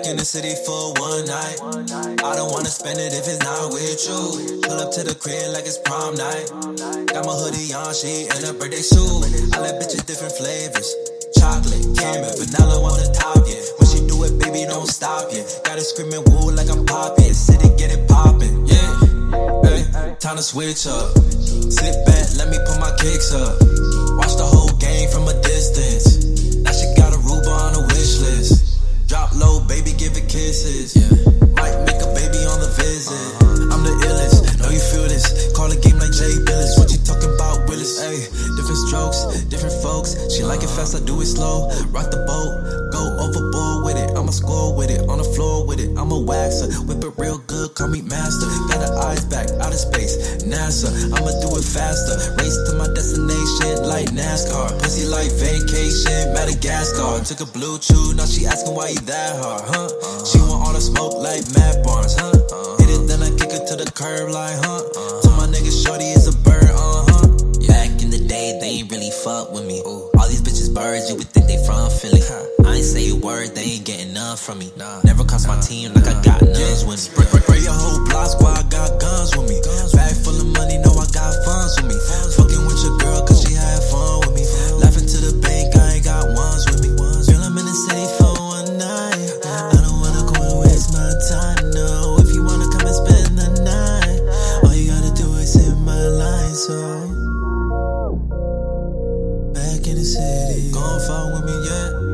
back in the city for one night. I don't wanna spend it if it's not with you. Pull up to the crib like it's prom night. Got my hoodie on, she in a birthday suit. I like bitches different flavors. Chocolate, caramel, vanilla on the top, yeah. When she do it, baby, don't stop, yeah. Got it screaming woo like I'm poppin'. City, get it poppin', yeah. Hey, time to switch up. Sit back, let me put my kicks up. Watch the whole game from a distance. Now she got Arruba on a wish list. Like it fast, I do it slow. Rock the boat, go overboard with it. I'ma score with it, on the floor with it. I'm a waxer, whip it real good, call me master. Got her eyes back, out of space, NASA. I'ma do it faster. Race to my destination like NASCAR. Pussy like vacation, Madagascar. Took a BlueChew, now she asking why you that hard, huh? She want all the smoke like Matt Barnes, huh? Hit it, then I kick it to the curb like, huh? Fuck with me. All these bitches birds, you would think they from Philly. I ain't say a word, they ain't getting none from me. Nah. Never cross my team like I got nuns with me. In the city, gon' fall with me, yeah.